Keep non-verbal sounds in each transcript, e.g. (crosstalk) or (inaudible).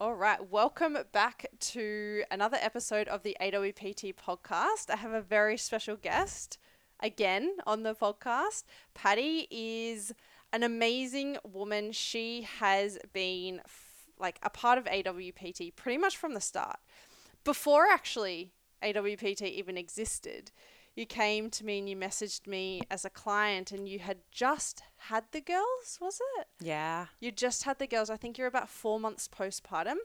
All right, welcome back to another episode of the AWPT podcast. I have a very special guest again on the podcast. Patty is an amazing woman. She has been f- like a part of AWPT pretty much from the start. Before actually AWPT even existed, you came to me and you messaged me as a client and you had just had the girls, was it? Yeah. You just had the girls. I think you're about four months postpartum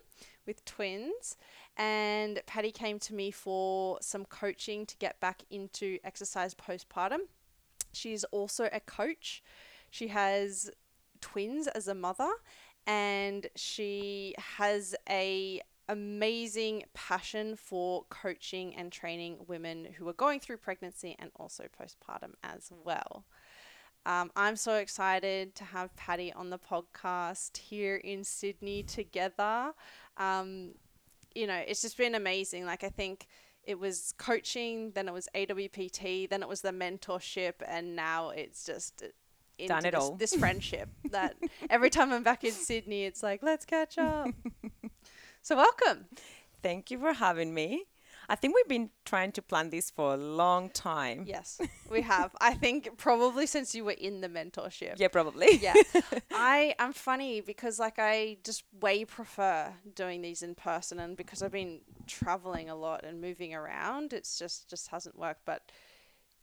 with twins. And Patty came to me for some coaching to get back into exercise postpartum. She's also a coach. She has twins as a mother and she has a amazing passion for coaching and training women who are going through pregnancy and also postpartum as well. Um, I'm so excited to have Patty on the podcast here in Sydney together. Um, you know, it's just been amazing. Like, I think it was coaching, then it was AWPT, then it was the mentorship, and now it's just Done it this, all. this (laughs) friendship that every time I'm back in Sydney, it's like, let's catch up. (laughs) so, welcome. Thank you for having me. I think we've been trying to plan this for a long time. Yes, we have. I think probably since you were in the mentorship. Yeah, probably. yeah. (laughs) I I'm funny because like I just way prefer doing these in person and because I've been traveling a lot and moving around, it's just just hasn't worked, but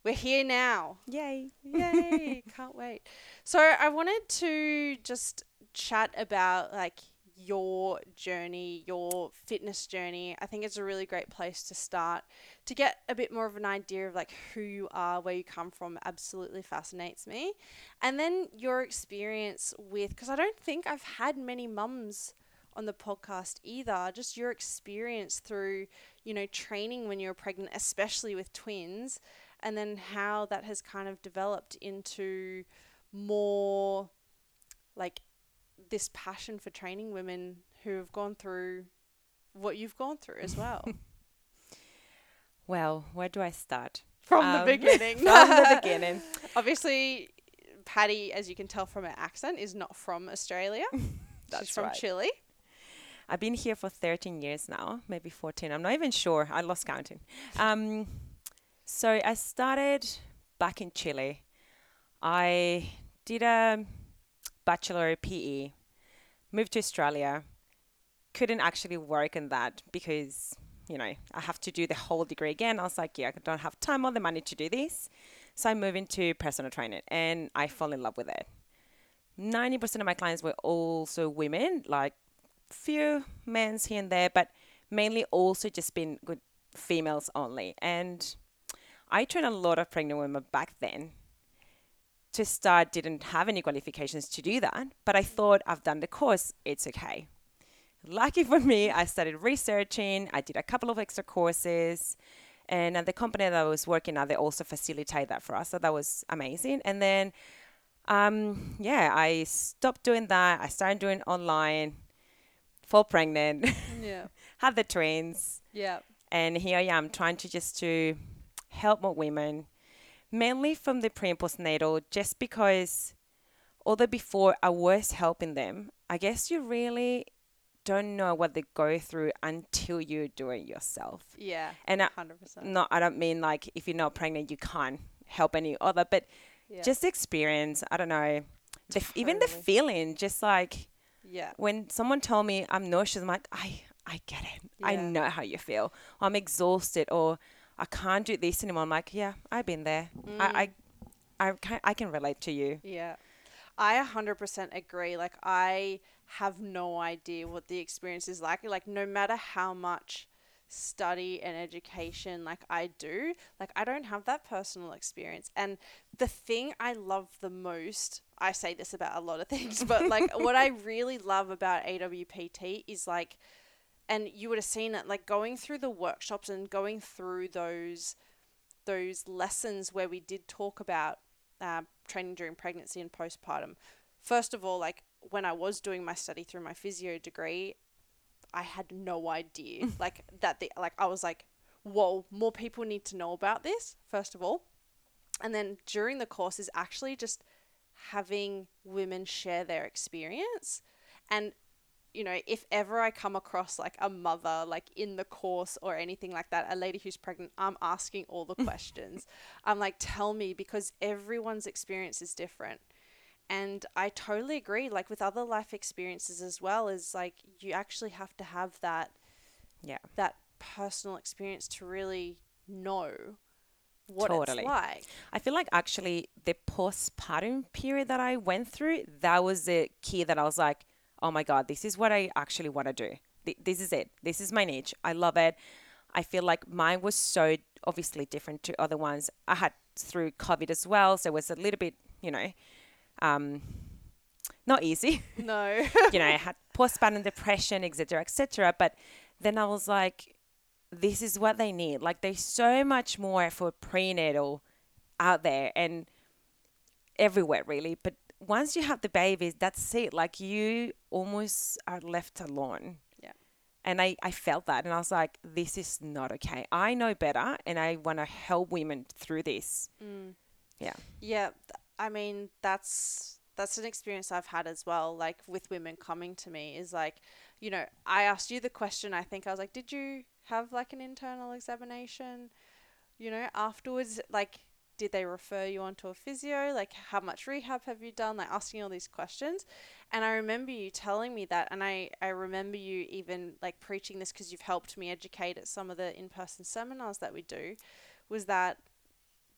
we're here now. Yay. Yay, (laughs) can't wait. So I wanted to just chat about like your journey, your fitness journey. I think it's a really great place to start to get a bit more of an idea of like who you are, where you come from. Absolutely fascinates me. And then your experience with because I don't think I've had many mums on the podcast either. Just your experience through, you know, training when you were pregnant, especially with twins, and then how that has kind of developed into more like this passion for training women who have gone through what you've gone through as well. (laughs) Well, where do I start? From Um, the beginning. (laughs) From the (laughs) beginning. Obviously, Patty, as you can tell from her accent, is not from Australia. That's She's from right. Chile. I've been here for 13 years now, maybe 14. I'm not even sure. I lost counting. Um, so I started back in Chile. I did a bachelor PE, moved to Australia. Couldn't actually work in that because, you know, I have to do the whole degree again. I was like, yeah, I don't have time or the money to do this. So I moved into personal training and I fell in love with it. 90% of my clients were also women, like few men's here and there, but mainly also just been good females only. And I trained a lot of pregnant women back then. To start, didn't have any qualifications to do that, but I thought I've done the course, it's okay. Lucky for me, I started researching. I did a couple of extra courses, and at the company that I was working at, they also facilitate that for us. So that was amazing. And then, um, yeah, I stopped doing that. I started doing online, fall pregnant, Yeah. (laughs) had the twins, Yeah. and here I am trying to just to help more women, mainly from the pre and postnatal, just because although before I was helping them, I guess you really don't know what they go through until you do it yourself. Yeah. And I, 100%. no, I don't mean like if you're not pregnant, you can't help any other, but Yeah. just experience. I don't know, the, f even the feeling, just like yeah. when someone told me I'm nauseous, I'm like, I, I get it. I know how you feel. I'm exhausted or I can't do this anymore. I'm like, yeah, I've been there. Mm. I, I, I can, I can relate to you. Yeah. I 100% agree. Like, I have no idea what the experience is like. Like, no matter how much study and education like I do, like, I don't have that personal experience. And the thing I love the most, I say this about a lot of things, but like, what I (laughs) really love about AWPT is like, and you would have seen it, like, going through the workshops and going through those those lessons where we did talk about uh, training during pregnancy and postpartum. First of all, like when I was doing my study through my physio degree, I had no idea (laughs) like that the like I was like, whoa, more people need to know about this. First of all, and then during the course is actually just having women share their experience and you know, if ever I come across like a mother, like in the course or anything like that, a lady who's pregnant, I'm asking all the (laughs) questions. I'm like, tell me, because everyone's experience is different. And I totally agree. Like with other life experiences as well, is like you actually have to have that, Yeah. that personal experience to really know what Totally. it's like. I feel like actually the postpartum period that I went through, that was the key that I was like, oh my God, this is what I actually want to do. Th- This is it. This is my niche. I love it. I feel like mine was so obviously different to other ones. I had through COVID as well, so it was a little bit, you know, um, not easy. (laughs) No. you know, I had postpartum depression, etc., etc. But then I was like, this is what they need. Like, there's so much more for prenatal out there and everywhere, really. But once you have the babies, that's it. Like, you almost are left alone. Yeah. And I, I felt that, and I was like, this is not okay. I know better, and I want to help women through this. Mm. Yeah. Yeah, th- I mean that's that's an experience I've had as well. Like with women coming to me is like, you know, I asked you the question. I think I was like, did you have like an internal examination? You know, afterwards, like, did they refer you onto a physio? Like, how much rehab have you done? Like, asking all these questions. And I remember you telling me that, and I I remember you even like preaching this because you've helped me educate at some of the in person seminars that we do. Was that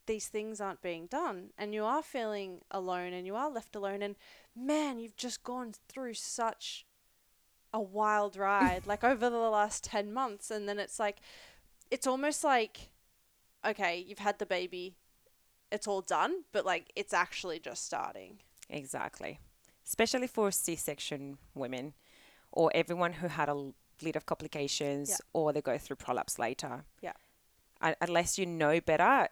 these things aren't being done and you are feeling alone and you are left alone and man you've just gone through such a wild ride (laughs) like over the last 10 months and then it's like it's almost like okay you've had the baby it's all done but like it's actually just starting Exactly. Especially for C section women or everyone who had a bit of complications Yeah. or they go through prolapse later. Yeah. Un- unless you know better,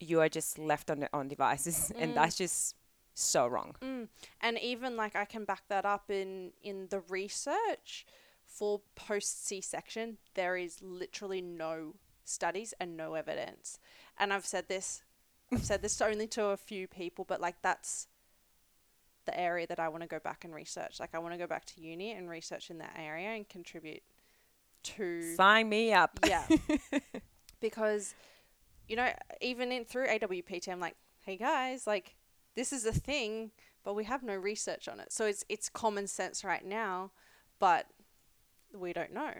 you are just left on, on devices. Mm. (laughs) And that's just so wrong. Mm. And even like I can back that up in in the research for post C-section, there is literally no studies and no evidence. And I've said this, I've said this only to a few people, but like that's the area that I want to go back and research. Like I want to go back to uni and research in that area and contribute to Sign me up. yeah. (laughs) because, you know, even in through AWPT, I'm like, hey guys, like this is a thing, but we have no research on it. So it's it's common sense right now, but we don't know.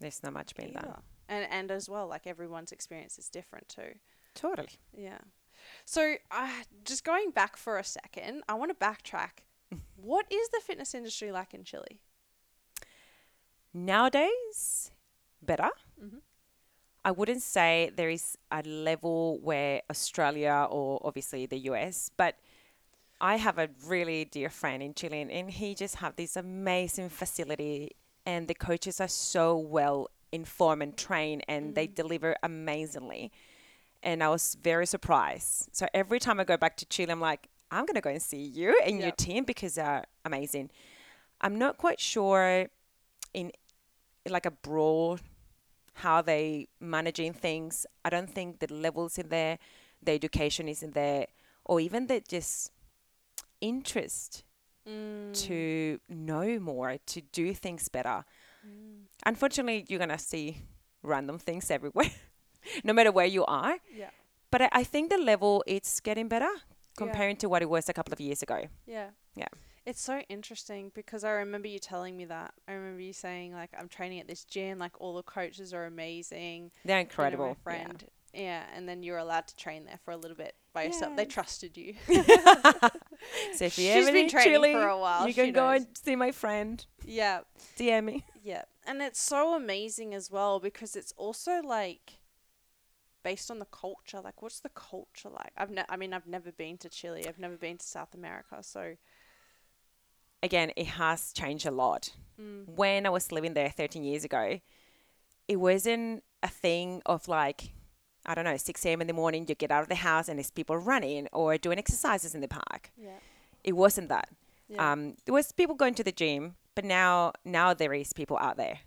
There's not much being done. And and as well, like everyone's experience is different too. Totally. Yeah. So, uh, just going back for a second, I want to backtrack. (laughs) what is the fitness industry like in Chile? Nowadays, better. Mhm. I wouldn't say there is a level where Australia or obviously the US, but I have a really dear friend in Chile and he just have this amazing facility and the coaches are so well informed and trained and they deliver amazingly. And I was very surprised. So every time I go back to Chile, I'm like, I'm gonna go and see you and your Yep. team because they're amazing. I'm not quite sure in like a broad how they managing things. I don't think the levels in there, the education is in there, or even the just interest Mm. to know more, to do things better. Unfortunately, you're gonna see random things everywhere, (laughs) (laughs) no matter where you are. Yeah. But I, I think the level it's getting better comparing to what it was a couple of years ago. Yeah. Yeah. It's so interesting because I remember you telling me that. I remember you saying like I'm training at this gym, like all the coaches are amazing. They're You know, incredible. my friend. Yeah. and then you were allowed to train there for a little bit by yourself. They trusted you. (laughs) So if you She's ever been in training Chile, for a while, you can go knows. and see my friend. yeah. DM me. Yeah. And it's so amazing as well because it's also like based on the culture. Like what's the culture like? I've ne- I mean I've never been to Chile. I've never been to South America. So Again, it has changed a lot. mm, when I was living there 13 years ago, it wasn't a thing of like, I don't know, 6 a.m. in the morning, you get out of the house and there's people running or doing exercises in the park. yeah. It wasn't that. Yeah. Um, there was people going to the gym, but now now there is people out there.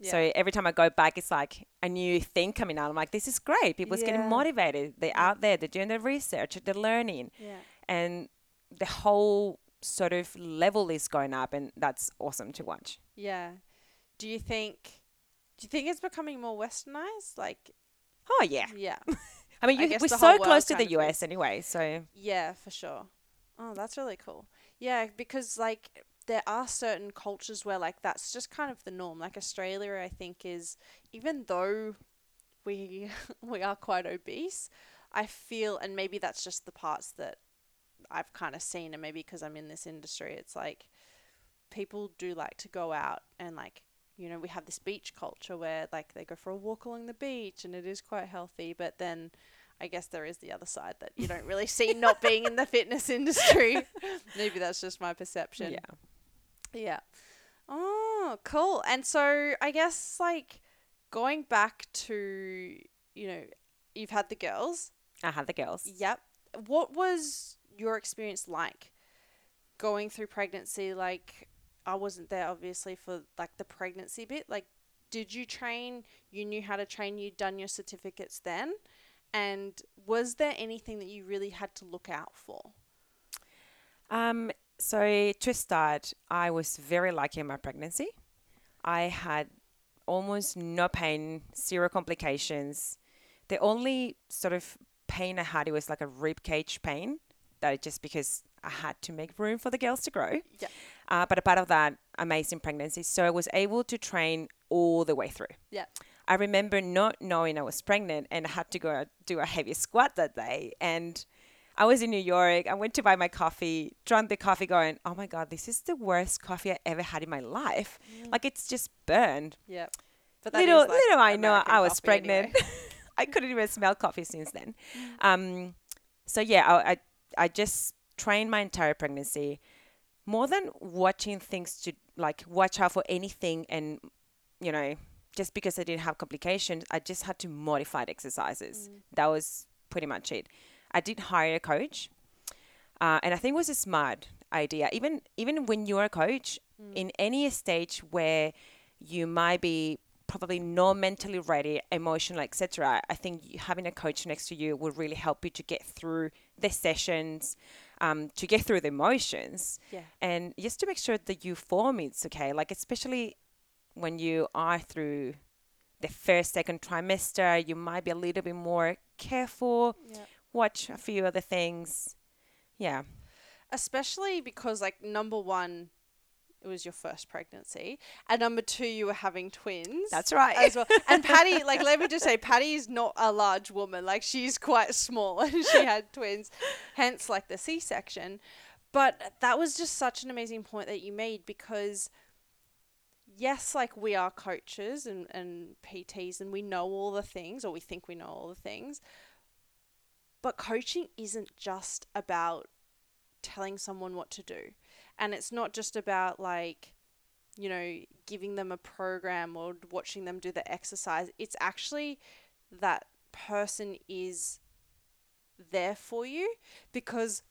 Yeah. So every time I go back, it's like a new thing coming out. I'm like, this is great. People's Yeah. getting motivated. They're out there. They're doing the research. They're learning, yeah. and the whole sort of level is going up, and that's awesome to watch. Yeah. Do you think do you think it's becoming more westernized? Like Oh yeah. yeah. (laughs) I mean, you, guess we're so close to the US anyway, so Yeah, for sure. Oh, that's really cool. Yeah, because like there are certain cultures where like that's just kind of the norm. Like Australia, I think is even though we (laughs) we are quite obese, I feel and maybe that's just the parts that I've kind of seen and maybe because I'm in this industry, it's like people do like to go out and like you know, we have this beach culture where like they go for a walk along the beach and it is quite healthy, but then I guess there is the other side that you don't really see not being in the (laughs) fitness industry. (laughs) Maybe that's just my perception. yeah. Yeah. Oh, cool. And so I guess like going back to, you know, you've had the girls. I had the girls. Yep. What was your experience like going through pregnancy? Like, I wasn't there obviously for like the pregnancy bit. Like, did you train? You knew how to train, you'd done your certificates then. And was there anything that you really had to look out for? Um, so to start, I was very lucky in my pregnancy. I had almost no pain, zero complications. The only sort of pain I had it was like a rib cage pain. That just because I had to make room for the girls to grow. Yeah. Uh, but a part of that, amazing pregnancy. So I was able to train all the way through. Yeah. I remember not knowing I was pregnant and I had to go do a heavy squat that day. And I was in New York. I went to buy my coffee, drank the coffee, going, oh my God, this is the worst coffee I ever had in my life. Like it's just burned. Yeah. But Little, like, little I know I was pregnant. anyway. (laughs) I couldn't even smell coffee since then. (laughs) Um, so yeah, I, I, I just trained my entire pregnancy more than watching things to like watch out for anything and, you know, just because I didn't have complications, I just had to modify the exercises. That was pretty much it. I did hire a coach, uh, and I think it was a smart idea. Even even when you're a coach, in any stage where you might be probably not mentally ready, emotional, etc., I think having a coach next to you will really help you to get through the sessions, um, to get through the emotions, Yeah. and just to make sure that you form it's okay. Like especially when you are through the first, second trimester, you might be a little bit more careful, Yeah. Watch a few other things. Yeah. Especially because, like, number one, it was your first pregnancy, and number two, you were having twins. That's right. As well. (laughs) And Patty, like, let me just say, Patty is not a large woman. Like, she's quite small, (laughs) and she (laughs) had twins, hence, like, the C section. But that was just such an amazing point that you made because, yes, like, we are coaches and, and PTs, and we know all the things, or we think we know all the things. But coaching isn't just about telling someone what to do. And it's not just about like, you know, giving them a program or watching them do the exercise. It's actually that person is there for you because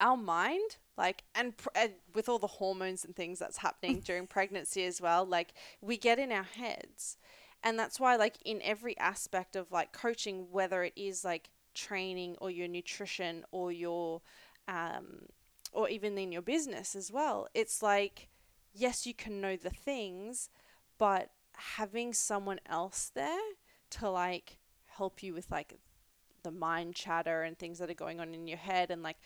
our mind like and, pr- and with all the hormones and things that's happening (laughs) during pregnancy as well like we get in our heads and that's why like in every aspect of like coaching whether it is like training or your nutrition or your um or even in your business as well it's like yes you can know the things but having someone else there to like help you with like the mind chatter and things that are going on in your head and like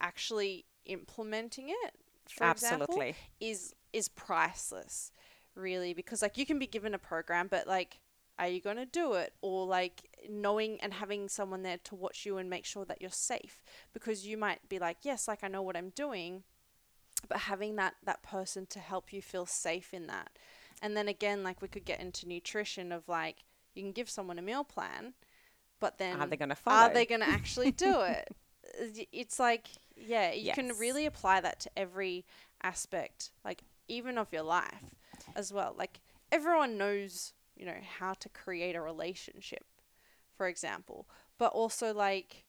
actually implementing it for example Absolutely. is is priceless really because like you can be given a program but like are you going to do it or like knowing and having someone there to watch you and make sure that you're safe because you might be like yes like I know what I'm doing but having that that person to help you feel safe in that and then again like we could get into nutrition of like you can give someone a meal plan but then Are they going to follow? are they going to actually do (laughs) it? It's like, yeah, you can really apply that to every aspect, like even of your life as well. Like everyone knows, you know, how to create a relationship, for example, but also like,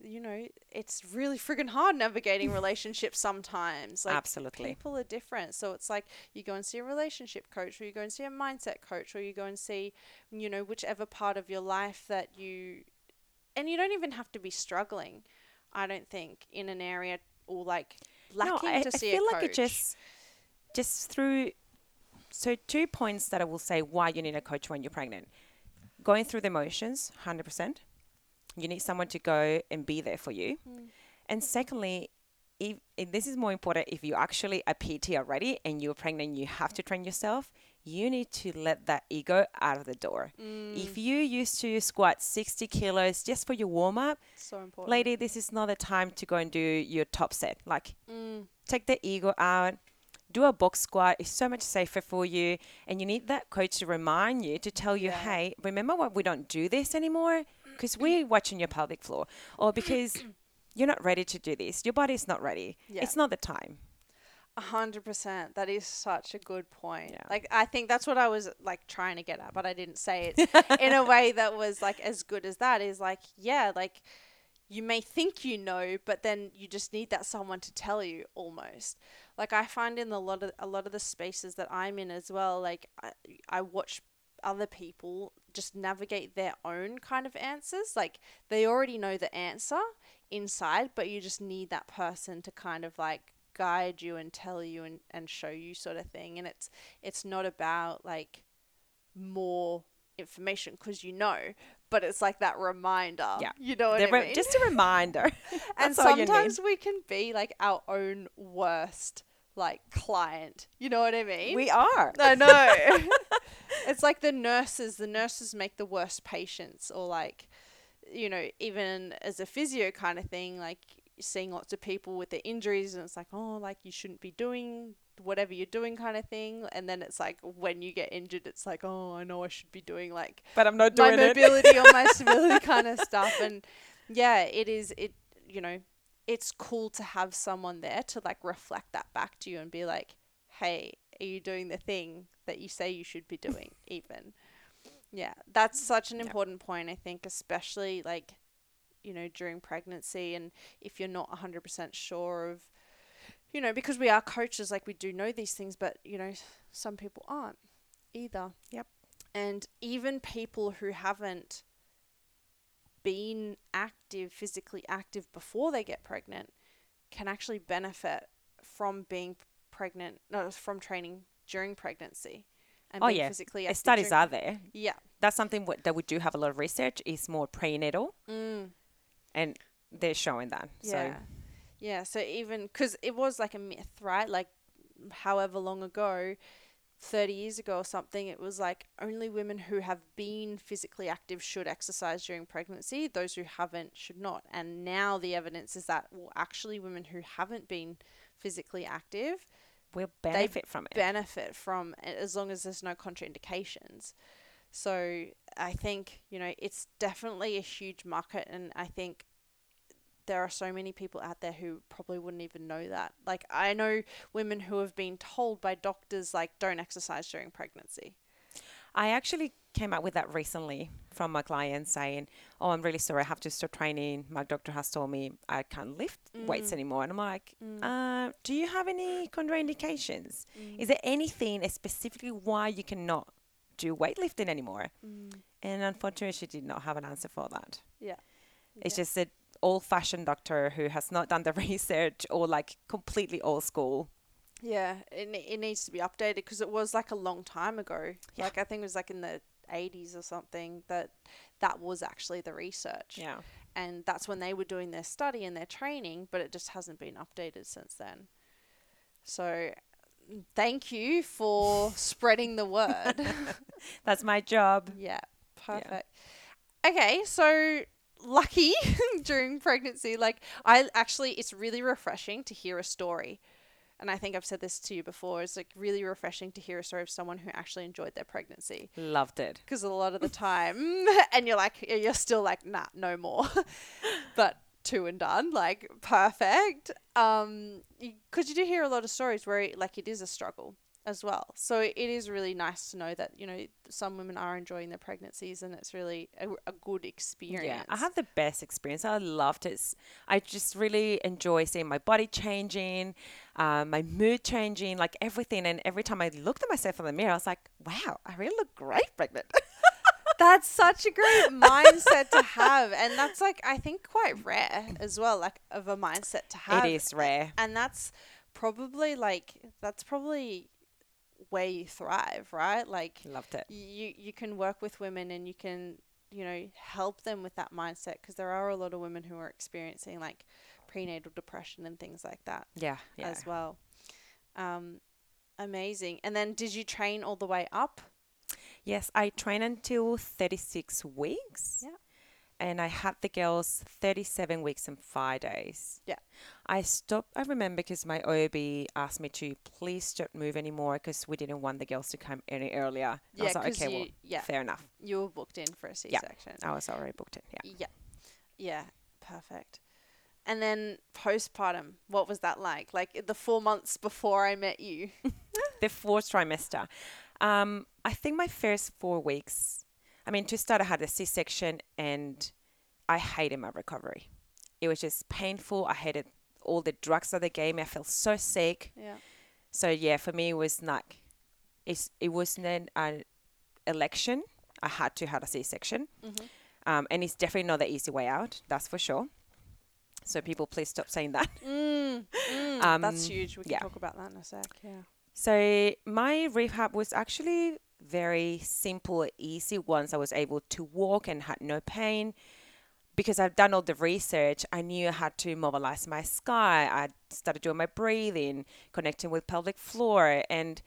you know, it's really friggin' hard navigating (laughs) relationships sometimes. Like Absolutely. people are different. So it's like you go and see a relationship coach or you go and see a mindset coach or you go and see, you know, whichever part of your life that you and you don't even have to be struggling, I don't think, in an area or like lacking no, I, to I see feel a like it coach. just just through. So two points that I will say why you need a coach when you're pregnant. Going through the motions, hundred percent. You need someone to go and be there for you. And secondly, if, if this is more important, if you actually a PT already and you're pregnant, you have to train yourself. You need to let that ego out of the door. If you used to squat 60 kilos just for your warm up, So important. lady, this is not the time to go and do your top set. Like, Mm. take the ego out. Do a box squat. is so much safer for you. And you need that coach to remind you to tell you, Yeah. hey, remember what we don't do this anymore? (clears throat) Because we're watching your pelvic floor. Or because (clears throat) you're not ready to do this. Your body's not ready. Yeah. It's not the time. A hundred percent. That is such a good point. Yeah. Like I think that's what I was like trying to get at, but I didn't say it (laughs) in a way that was like as good as that. Is like, yeah, like you may think you know, but then you just need that someone to tell you almost. Like I find in a lot of a lot of the spaces that I'm in as well, like I, I watch other people just navigate their own kind of answers. Like they already know the answer inside, but you just need that person to kind of like guide you and tell you and, and show you sort of thing. And it's it's not about like more information because you know, but it's like that reminder. Yeah. You know what The I re- mean? just a reminder. (laughs) and That's all you need. sometimes we can be like our own worst like client. You know what I mean? we are. I know. (laughs) it's like the nurses. The nurses make the worst patients, or like, you know, even as a physio kind of thing, like seeing lots of people with their injuries, and it's like, oh, like you shouldn't be doing whatever you're doing, kind of thing. And then it's like when you get injured, it's like, oh, I know I should be doing like But I'm not doing. My mobility or my (laughs) stability kind of stuff. And yeah, it is. It you know, it's cool to have someone there to like reflect that back to you and be like, hey, are you doing the thing that you say you should be doing? (laughs) Even, yeah, that's such an important point. I think, especially like, you know, during pregnancy and if you're not hundred percent sure of. You know, because we are coaches, like we do know these things, but you know, some people aren't either. Yep. And even people who haven't been active, physically active before they get pregnant, can actually benefit from being pregnant, no, from training during pregnancy. And Oh, being yeah. physically active. Studies during- are there. Yeah. That's something what, that we do have a lot of research is more prenatal, Mm. and they're showing that. Yeah. So Yeah. So even because it was like a myth, right? Like, however long ago, 30 years ago or something, it was like only women who have been physically active should exercise during pregnancy. Those who haven't should not. And now the evidence is that, well, actually, women who haven't been physically active we'll benefit from it. benefit from it as long as there's no contraindications. So I think, you know, it's definitely a huge market and I think there are so many people out there who probably wouldn't even know that. Like I know women who have been told by doctors like don't exercise during pregnancy. I actually came up with that recently from my client saying, "Oh, I'm really sorry, I have to stop training. My doctor has told me I can't lift weights Mm. anymore." And I'm like, Mm. uh, "Do you have any contraindications? Mm. Is there anything specifically why you cannot do weightlifting anymore?" Mm. And unfortunately, she did not have an answer for that. Yeah. It's Yeah. just an old-fashioned doctor who has not done the (laughs) research or like completely old school. Yeah, it, it needs to be updated because it was like a long time ago. Yeah. Like I think it was like in the 80s or something that that was actually the research. Yeah. and that's when they were doing their study and their training, but it just hasn't been updated since then. So, thank you for (laughs) spreading the word. (laughs) That's my job. yeah, perfect. Okay, so lucky (laughs) during pregnancy, like I actually, it's really refreshing to hear a story. And I think I've said this to you before. It's like really refreshing to hear a story of someone who actually enjoyed their pregnancy Loved it. because a lot of the time, (laughs) and you're like, you're still like, nah, no more. (laughs) but two and done, like perfect. Um, because you do hear a lot of stories where like it is a struggle as well. So it is really nice to know that you know some women are enjoying their pregnancies, and it's really a, a good experience. Yeah, I had the best experience. I loved it. I just really enjoy seeing my body changing, um, my mood changing, like everything. And every time I looked at myself in the mirror, I was like, wow, I really look great pregnant. (laughs) That's such a great mindset to have, and that's like I think quite rare as well, like of a mindset to have. it is rare. and that's probably like that's probably where you thrive, right? Like Loved it. you you can work with women and you can you know help them with that mindset because there are a lot of women who are experiencing like prenatal depression and things like that Yeah, yeah. as well. Um, amazing. And then did you train all the way up? Yes, I trained until 36 weeks. Yeah. And I had the girls 37 weeks and five days. Yeah. I stopped, I remember because my OB asked me to please don't move anymore because we didn't want the girls to come any earlier. I Yeah, was like, okay, you, well, yeah, fair enough. you were booked in for a C-section. Yeah, I was already booked in. Yeah. Yeah. Yeah. Perfect. And then postpartum, what was that like? Like the four months before I met you. (laughs) the fourth trimester. Um, I think my first four weeks, I mean, to start, I had a C section and I hated my recovery. It was just painful. I hated all the drugs that they gave me. I felt so sick. Yeah. So, yeah, for me, it was like, it's, it wasn't an election. I had to have a C section. Mhm. Um, and it's definitely not the easy way out, that's for sure. So, people, please stop saying that. Mm, mm, (laughs) Um, that's huge. We can yeah. talk about that in a sec. Yeah. So my rehab was actually very simple, easy once I was able to walk and had no pain. Because I've done all the research, I knew I had to mobilize my sky. I started doing my breathing, connecting with pelvic floor. And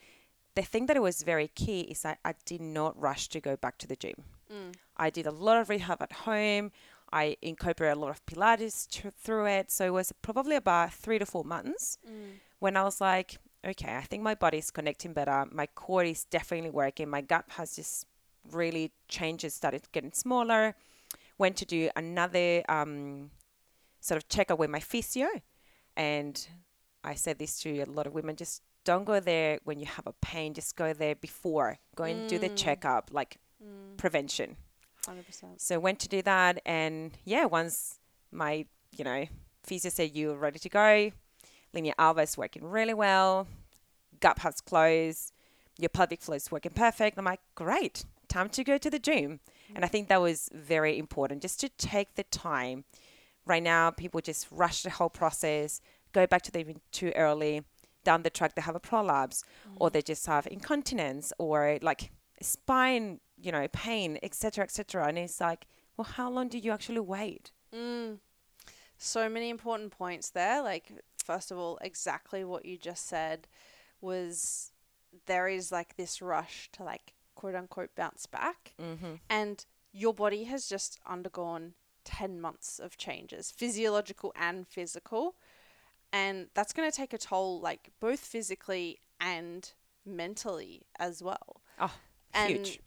the thing that was very key is that I did not rush to go back to the gym. Mm. I did a lot of rehab at home. I incorporated a lot of Pilates tr- through it. So it was probably about three to four months Mm. when I was like, okay, I think my body's connecting better. My core is definitely working. My gut has just really changed, it started getting smaller. Went to do another um, sort of checkup with my physio. And I said this to a lot of women just don't go there when you have a pain, just go there before. Go and do the Mm. checkup, like Mm. prevention. 100%. So went to do that, and yeah, once my you know physio said you're ready to go, linea alba is working really well, gut has closed, your pelvic floor is working perfect. I'm like, great, time to go to the gym, and I think that was very important just to take the time. Right now, people just rush the whole process, go back to the gym too early. Down the track, they have a prolapse, or they just have incontinence, or like spine, you know, pain, etc., etc. And it's like, well, how long do you actually wait? Mm. So many important points there. Like, first of all, exactly what you just said was there is like this rush to like quote unquote bounce back, Mm-hmm. and your body has just undergone 10 months of changes, physiological and physical. And that's going to take a toll, like both physically and mentally as well. Oh, and huge.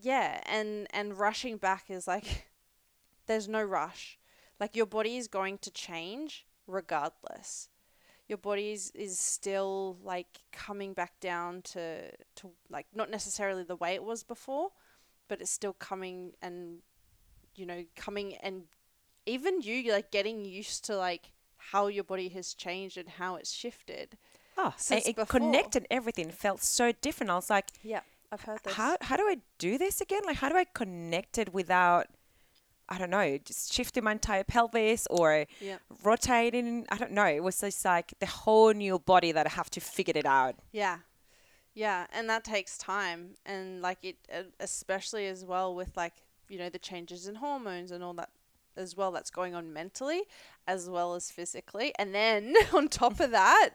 yeah and and rushing back is like (laughs) there's no rush like your body is going to change regardless your body is, is still like coming back down to to like not necessarily the way it was before but it's still coming and you know coming and even you like getting used to like how your body has changed and how it's shifted Oh, since it before. connected everything felt so different. I was like, yeah i've heard this how how do I do this again? Like, how do I connect it without, I don't know, just shifting my entire pelvis or yeah rotating? I don't know. It was just like the whole new body that I have to figure it out. Yeah. Yeah, and that takes time and like it especially as well with like, you know, the changes in hormones and all that as well that's going on mentally as well as physically. And then (laughs) on top of that,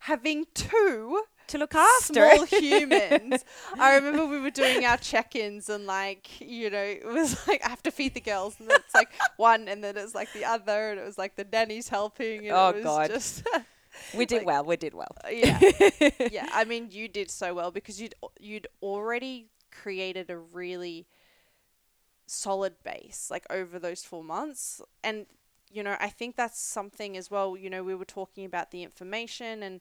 having two To look after. small (laughs) humans. I remember we were doing our check-ins and like, you know, it was like I have to feed the girls and it's like one and then it's like the other and it was like the nanny's helping and Oh, it was God. just (laughs) we did like- well. We did well. Uh, yeah (laughs) yeah i mean you did so well because you'd you'd already created a really solid base like over those four months and you know i think that's something as well you know we were talking about the information and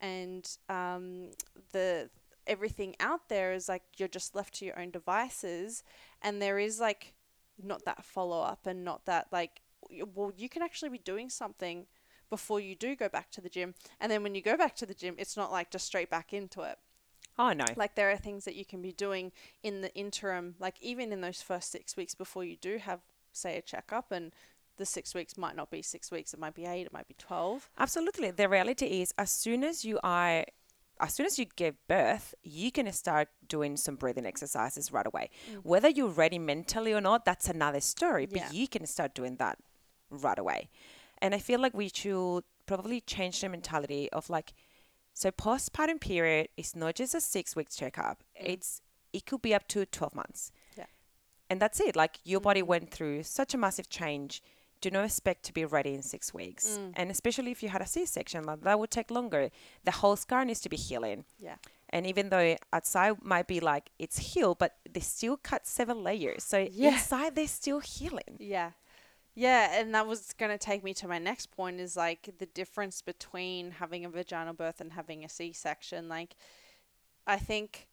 and um, the everything out there is like you're just left to your own devices and there is like not that follow up and not that like well you can actually be doing something before you do go back to the gym and then when you go back to the gym it's not like just straight back into it Oh no. like there are things that you can be doing in the interim like even in those first six weeks before you do have say a checkup and the six weeks might not be six weeks, it might be eight, it might be 12. Absolutely. The reality is, as soon as you are, as soon as you give birth, you can start doing some breathing exercises right away. Mm. Whether you're ready mentally or not, that's another story. But Yeah. you can start doing that right away. And I feel like we should probably change the mentality of like, so postpartum period is not just a six weeks checkup. Mm. It's it could be up to twelve months. Yeah. And that's it. Like your mm. body went through such a massive change. Do not expect to be ready in six weeks. Mm. And especially if you had a C section, like that would take longer. The whole scar needs to be healing. Yeah. And even though outside might be like it's healed, but they still cut seven layers. So Yeah. inside they're still healing. Yeah. Yeah, and that was going to take me to my next point is like the difference between having a vaginal birth and having a C-section. Like I think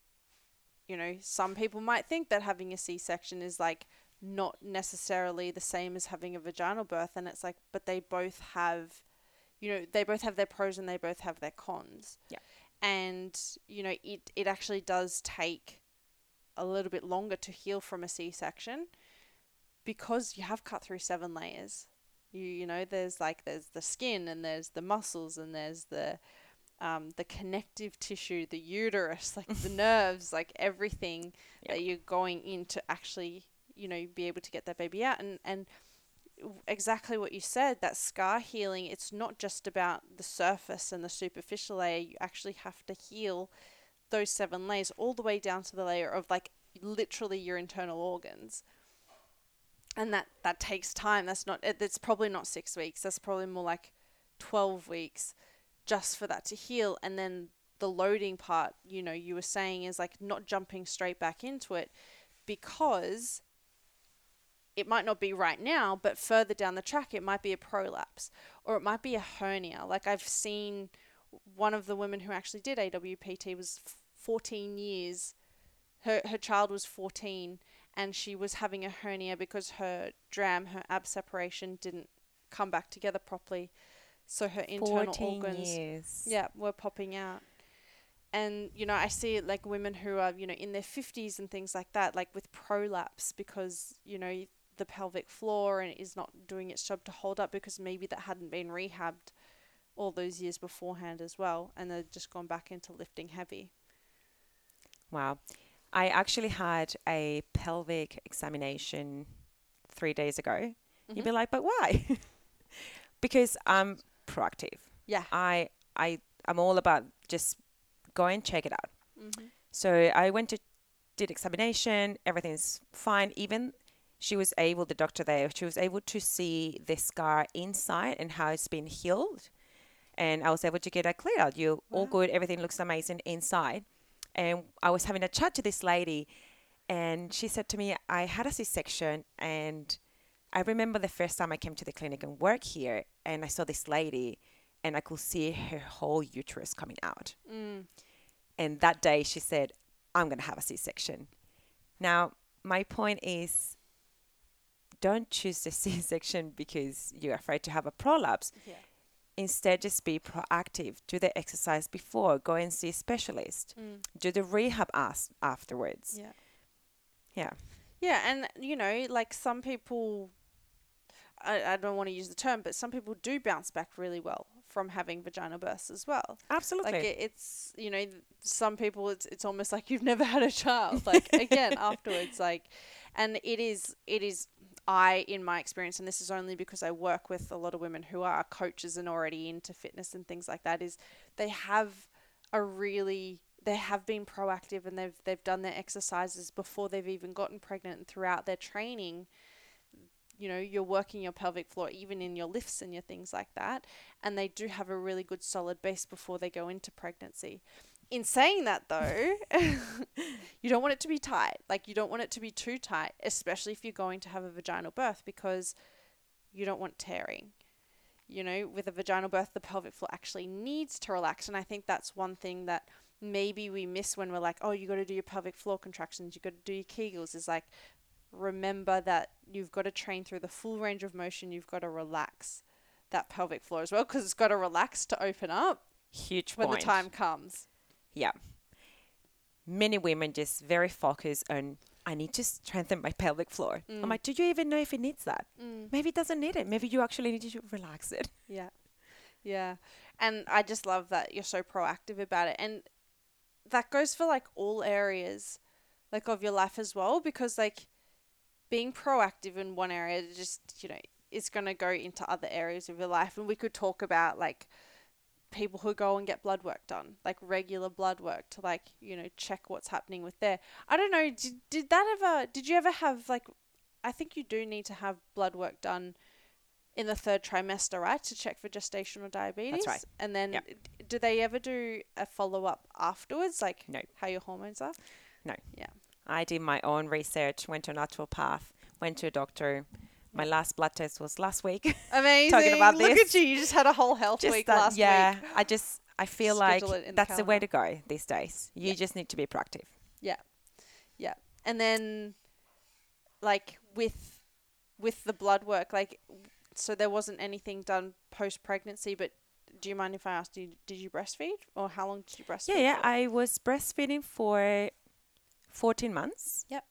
you know, some people might think that having a C-section is like not necessarily the same as having a vaginal birth and it's like but they both have you know, they both have their pros and they both have their cons. Yeah. And you know, it it actually does take a little bit longer to heal from a C-section because you have cut through seven layers. You you know, there's like there's the skin and there's the muscles and there's the um, the connective tissue, the uterus, like the (laughs) nerves, like everything Yeah. that you're going in to actually, you know, be able to get that baby out. And and exactly what you said, that scar healing, it's not just about the surface and the superficial layer. You actually have to heal those seven layers all the way down to the layer of like literally your internal organs and that that takes time that's not it- it's probably not 6 weeks that's probably more like 12 weeks just for that to heal and then the loading part you know you were saying is like not jumping straight back into it because it might not be right now but further down the track it might be a prolapse or it might be a hernia. Like i've seen one of the women who actually did awpt was 14 years. Her her child was 14 and she was having a hernia because her dram her ab separation didn't come back together properly. So her internal organs years. yeah were popping out. And you know i see like women who are you know in their 50s and things like that like with prolapse because you know the pelvic floor and is not doing its job to hold up because maybe that hadn't been rehabbed all those years beforehand as well and they've just gone back into lifting heavy Wow. I actually had a pelvic examination three days ago. You'd be like, but why? (laughs) because I'm proactive. yeah I I I'm all about just go and check it out. mm-hmm. So I went to did examination, everything's fine. Even she was able, the doctor there, she was able to see the scar inside and how it's been healed. And I was able to get that cleared out. You all Wow. good, everything looks amazing inside. And I was having a chat to this lady and she said to me, I had a C section and I remember the first time I came to the clinic and work here and I saw this lady and I could see her whole uterus coming out. mm. And that day she said, I'm going to have a C section. Now, my point is don't choose the (laughs) C section because you're afraid to have a prolapse. yeah Instead, just be proactive. Do the exercise before, go and see a specialist, mm. do the rehab as- afterwards. yeah Yeah. Yeah, and you know, like some people, I, I don't want to use the term, but some people do bounce back really well from having vaginal births as well. Absolutely. Like it, it's, you know, some people it's it's almost like you've never (laughs) had a child. Like again (laughs) afterwards, like, and it is it is. I, in my experience, and this is only because I work with a lot of women who are coaches and already into fitness and things like that, is they have a really they have been proactive and they've they've done their exercises before they've even gotten pregnant and throughout their training you know you're working your pelvic floor even in your lifts and your things like that and they do have a really good solid base before they go into pregnancy in saying that though (laughs) you don't want it to be tight. Like you don't want it to be too tight especially if you're going to have a vaginal birth because you don't want tearing. You know with a vaginal birth the pelvic floor actually needs to relax. And i think that's one thing that maybe we miss when we're like oh you got to do your pelvic floor contractions you got to do your kegels is like remember that you've got to train through the full range of motion you've got to relax that pelvic floor as well because it's got to relax to open up Huge when point. the time comes Yeah. Many women just very focused on I need to strengthen my pelvic floor. Mm. I'm like, do you even know if it needs that? Maybe it doesn't need it. Maybe you actually need to relax it. (laughs) Yeah. Yeah. And I just love that you're so proactive about it. And that goes for like all areas like of your life as well because like being proactive in one area just, you know, is going to go into other areas of your life and we could talk about like people who go and get blood work done, like regular blood work to like, you know, check what's happening with there. I don't know, did, did that ever did you ever have like I think you do need to have blood work done in the third trimester, right, to check for gestational diabetes. That's right. And then, Yep. do they ever do a follow up afterwards, like No. how your hormones are? No. Yeah. I did my own research, went to a naturopath, went to a doctor. My last blood test was last week. (laughs) Amazing. Talking about this. Look at you. You just had a whole health just week that- last yeah, week. I just I feel like Schedule in the that's the way to go these days. You Yeah. just need to be proactive. Yeah. Yeah. And then, like with with the blood work, like so there wasn't anything done post pregnancy. But do you mind if I asked you, did you breastfeed or how long did you breastfeed? Yeah, yeah. for? I was breastfeeding for 14 months. Yep.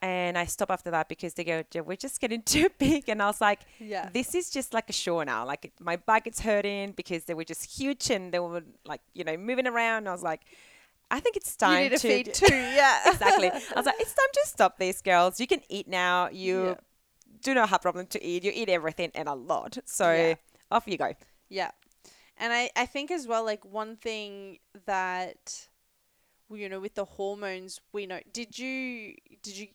And I stopped after that because they go, we're just getting (laughs) too big. And I was like, yeah. this is just like a show now. Like my back is hurting because they were just huge and they were like, you know, moving around. I was like, I think it's time you need to, to feed too. Yeah. (laughs) exactly. I was like, it's time to stop these girls. You can eat now. You Yeah. do not have problem to eat. You eat everything and a lot. So Yeah. off you go. Yeah. And I, I think as well, like one thing that, you know, with the hormones, we know, did you, did you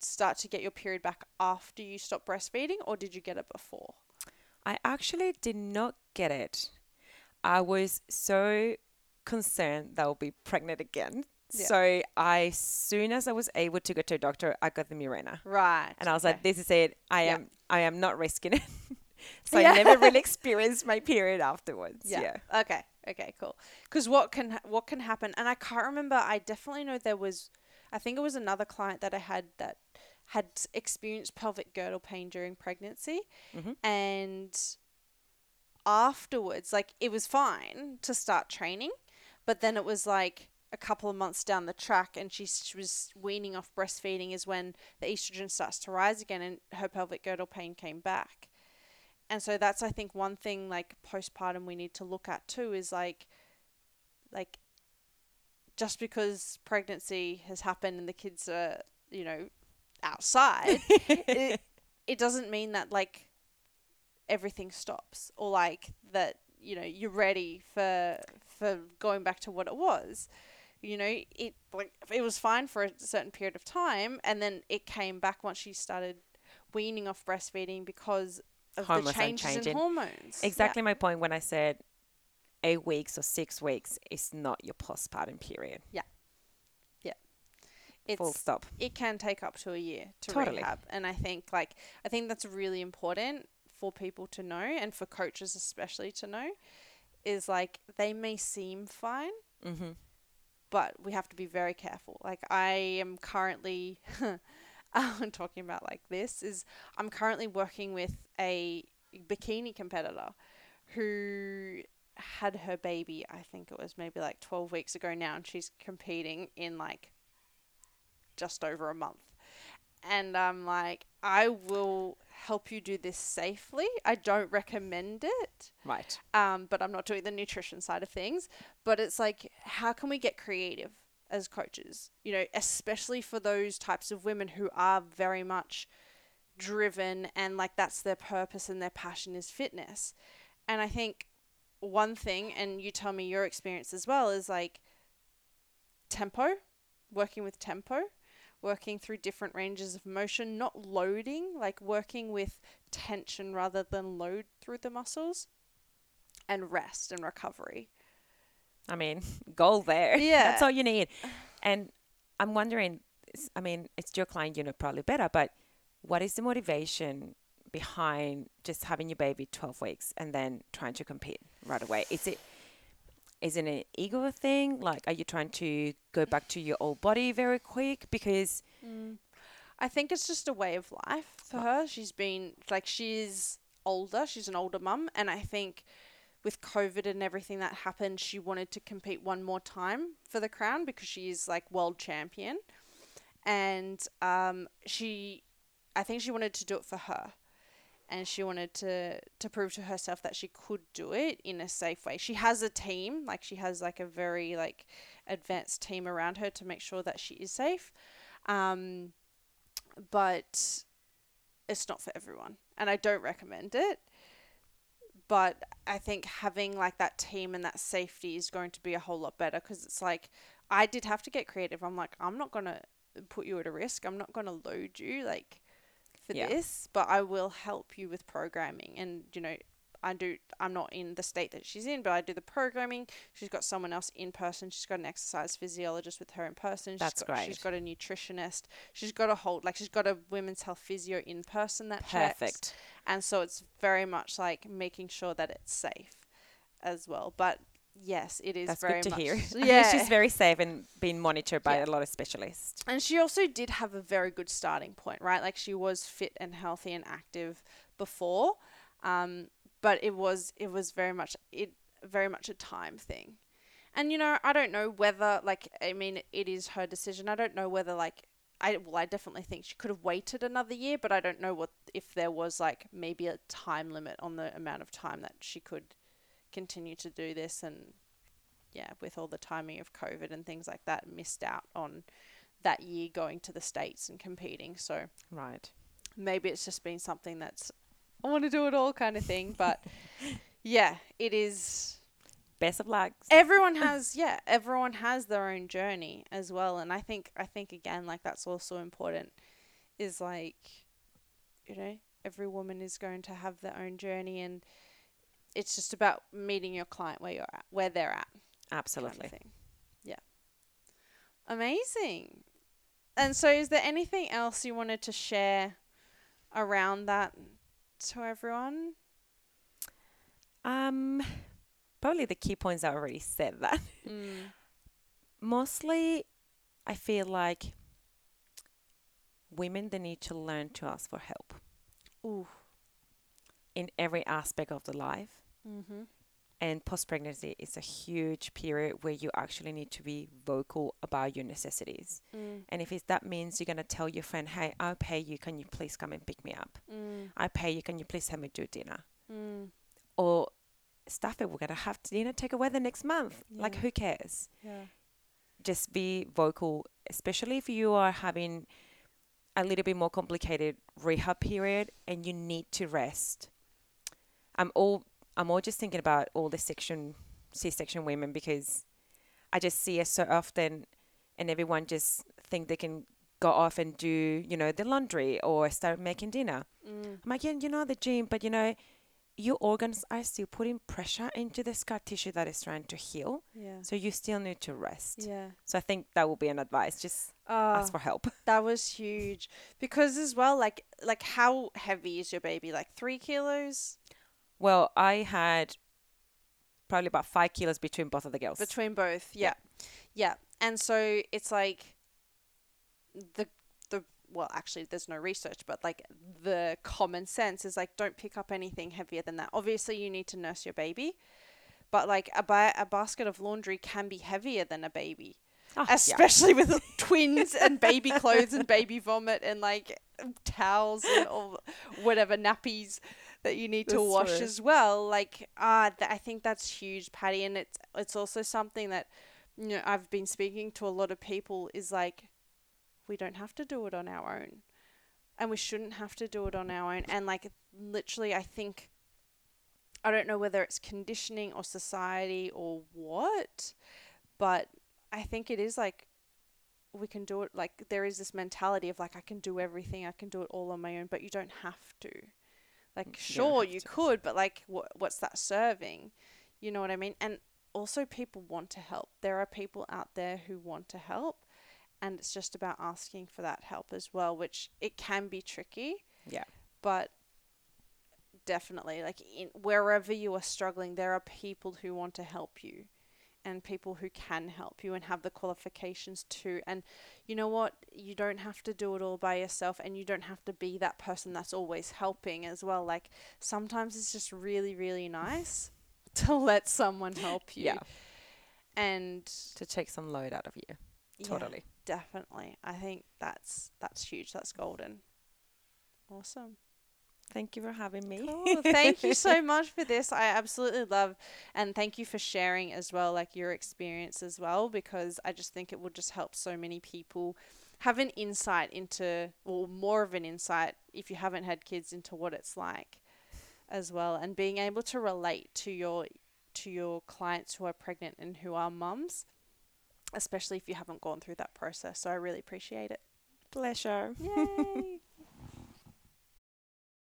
start to get your period back after you stopped breastfeeding or did you get it before? I actually did not get it. I was so concerned that I'll be pregnant again. Yeah. So I, as soon as I was able to go to a doctor, I got the Mirena. Right. And I was okay. like, this is it. I Yeah. am I am not risking it. (laughs) so Yeah. I never really (laughs) experienced my period afterwards. Yeah. Okay. Okay. Cool. Because what can what can happen? And I can't remember. I definitely know there was. I think it was another client that I had that had experienced pelvic girdle pain during pregnancy, Mhm. and afterwards, like it was fine to start training, but then it was like a couple of months down the track, and she, she was weaning off breastfeeding is when the estrogen starts to rise again, and her pelvic girdle pain came back. And so that's I think one thing like postpartum we need to look at too is like like just because pregnancy has happened and the kids are, you know, outside, it, (laughs) it doesn't mean that like everything stops or like that, you know, you're ready for for going back to what it was. You know, it like it was fine for a certain period of time and then it came back once she started weaning off breastfeeding because of Hormones the changes in hormones. Yeah. Exactly my point when I said eight weeks or six weeks is not your postpartum period. Full It's stop. it can take up to a year to Totally. rehab and i think like i think that's really important for people to know and for coaches especially to know is like they may seem fine Mm-hmm. but we have to be very careful like i am currently (laughs) I'm talking about like this is i'm currently working with a bikini competitor who had her baby i think it was maybe like 12 weeks ago now and she's competing in like just over a month and i'm like i will help you do this safely i don't recommend it Right. um, but I'm not doing the nutrition side of things. But it's like, how can we get creative as coaches? You know, especially for those types of women who are very much driven and like that's their purpose and their passion is fitness. And I think one thing, and you tell me your experience as well, is like tempo, working with tempo, working through different ranges of motion, not loading, like working with tension rather than load through the muscles, and rest and recovery. I mean, (laughs) goal there. Yeah. That's all you need. And I'm wondering, I mean, it's your client, you know probably better, but what is the motivation behind just having your baby 12 weeks and then trying to compete right away? Is it is it an ego thing? Like, are you trying to go back to your old body very quick? Because I think it's just a way of life for her. She's been like she's older, she's an older mum, and I think with COVID and everything that happened, she wanted to compete one more time for the crown because she is like world champion. and um, she, I think she wanted to do it for her, and she wanted to to prove to herself that she could do it in a safe way. She has a team, like she has like a very like advanced team around her to make sure that she is safe, um, but it's not for everyone, and I don't recommend it. But I think having like that team and that safety is going to be a whole lot better because it's like I did have to get creative. I'm like, I'm not gonna put you at a risk. I'm not gonna load you like for Yeah. this, but I will help you with programming. And you know, I do. I'm not in the state that she's in, but I do the programming. She's got someone else in person. She's got an exercise physiologist with her in person. She's That's got, She's great. got a nutritionist. She's got a whole like she's got a women's health physio in person that checks. Perfect. And so it's very much like making sure that it's safe as well. But yes, it is That's very good to much (laughs) hear. Yeah. She's very safe and being monitored by Yeah. a lot of specialists. and she also did have a very good starting point, right? Like she was fit and healthy and active before. Um, but it was it was very much it very much a time thing. And you know, I don't know whether like I mean it is her decision. I don't know whether like I well I definitely think she could have waited another year, but I don't know what if there was like maybe a time limit on the amount of time that she could continue to do this and yeah, with all the timing of COVID and things like that, missed out on that year going to the States and competing. So Right. maybe it's just been something that's I want to do it all kind of thing. But (laughs) yeah, it is Best of luck. everyone (laughs) has yeah everyone has their own journey as well and i think i think again like that's also important is like you know every woman is going to have their own journey and it's just about meeting your client where you're at where they're at kind of Absolutely. yeah amazing and so is there anything else you wanted to share around that to everyone Um, probably the key points I already said that. mm. (laughs) Mostly, I feel like women they need to learn to ask for help Ooh. in every aspect of the life. Mm-hmm And post pregnancy is a huge period where you actually need to be vocal about your necessities. mm. And if it's, that means you're going to tell your friend, hey, I'll pay you. Can you please come and pick me up? Mm. I pay you. Can you please help me do dinner? Mm. Or stuff it, we're going to have to you know, take away the next month. Like, who cares? Yeah. Just be vocal, especially if you are having a little bit more complicated rehab period and you need to rest. I'm all I'm all just thinking about all the section C-section women because I just see it so often, and everyone just think they can go off and do you know the laundry or start making dinner. Mm. I'm like, yeah, you know the gym, but you know your organs are still putting pressure into the scar tissue that is trying to heal, Yeah. so you still need to rest. Yeah. So I think that will be an advice. Just Uh, ask for help. (laughs) that was huge because as well, like like how heavy is your baby? Like three kilos Well, I had probably about five kilos between both of the girls. between both. Yeah. Yeah. Yeah. And so it's like the the well, actually, there's no research, but like the common sense is like don't pick up anything heavier than that. Obviously, you need to nurse your baby, but like a ba- a basket of laundry can be heavier than a baby. Oh, yeah. especially with (laughs) twins and baby clothes and baby vomit and like towels and all whatever nappies that you need to wash as well like ah th- I think that's huge Patty and it's it's also something that you know I've been speaking to a lot of people is like we don't have to do it on our own and we shouldn't have to do it on our own and like literally I think I don't know whether it's conditioning or society or what but I think it is like we can do it like there is this mentality of like I can do everything, I can do it all on my own, but you don't have to. Like mm, sure have you to. could, but like what what's that serving? You know what I mean? And also people want to help. There are people out there who want to help and it's just about asking for that help as well, which it can be tricky, yeah. but definitely like in wherever you are struggling, there are people who want to help you and people who can help you and have the qualifications too. And you know what? You don't have to do it all by yourself and you don't have to be that person that's always helping as well. Like sometimes it's just really, really nice (laughs) to let someone help you. Yeah. And To take some load out of you. yeah, Totally. Definitely. I think that's that's huge. That's golden. Awesome. Thank you for having me. Cool. Thank you (laughs) so much for this. I absolutely love and thank you for sharing as well like your experience as well because I just think it will just help so many people have an insight into or more of an insight if you haven't had kids into what it's like as well and being able to relate to your to your clients who are pregnant and who are mums especially if you haven't gone through that process. So I really appreciate it. Pleasure. Yay.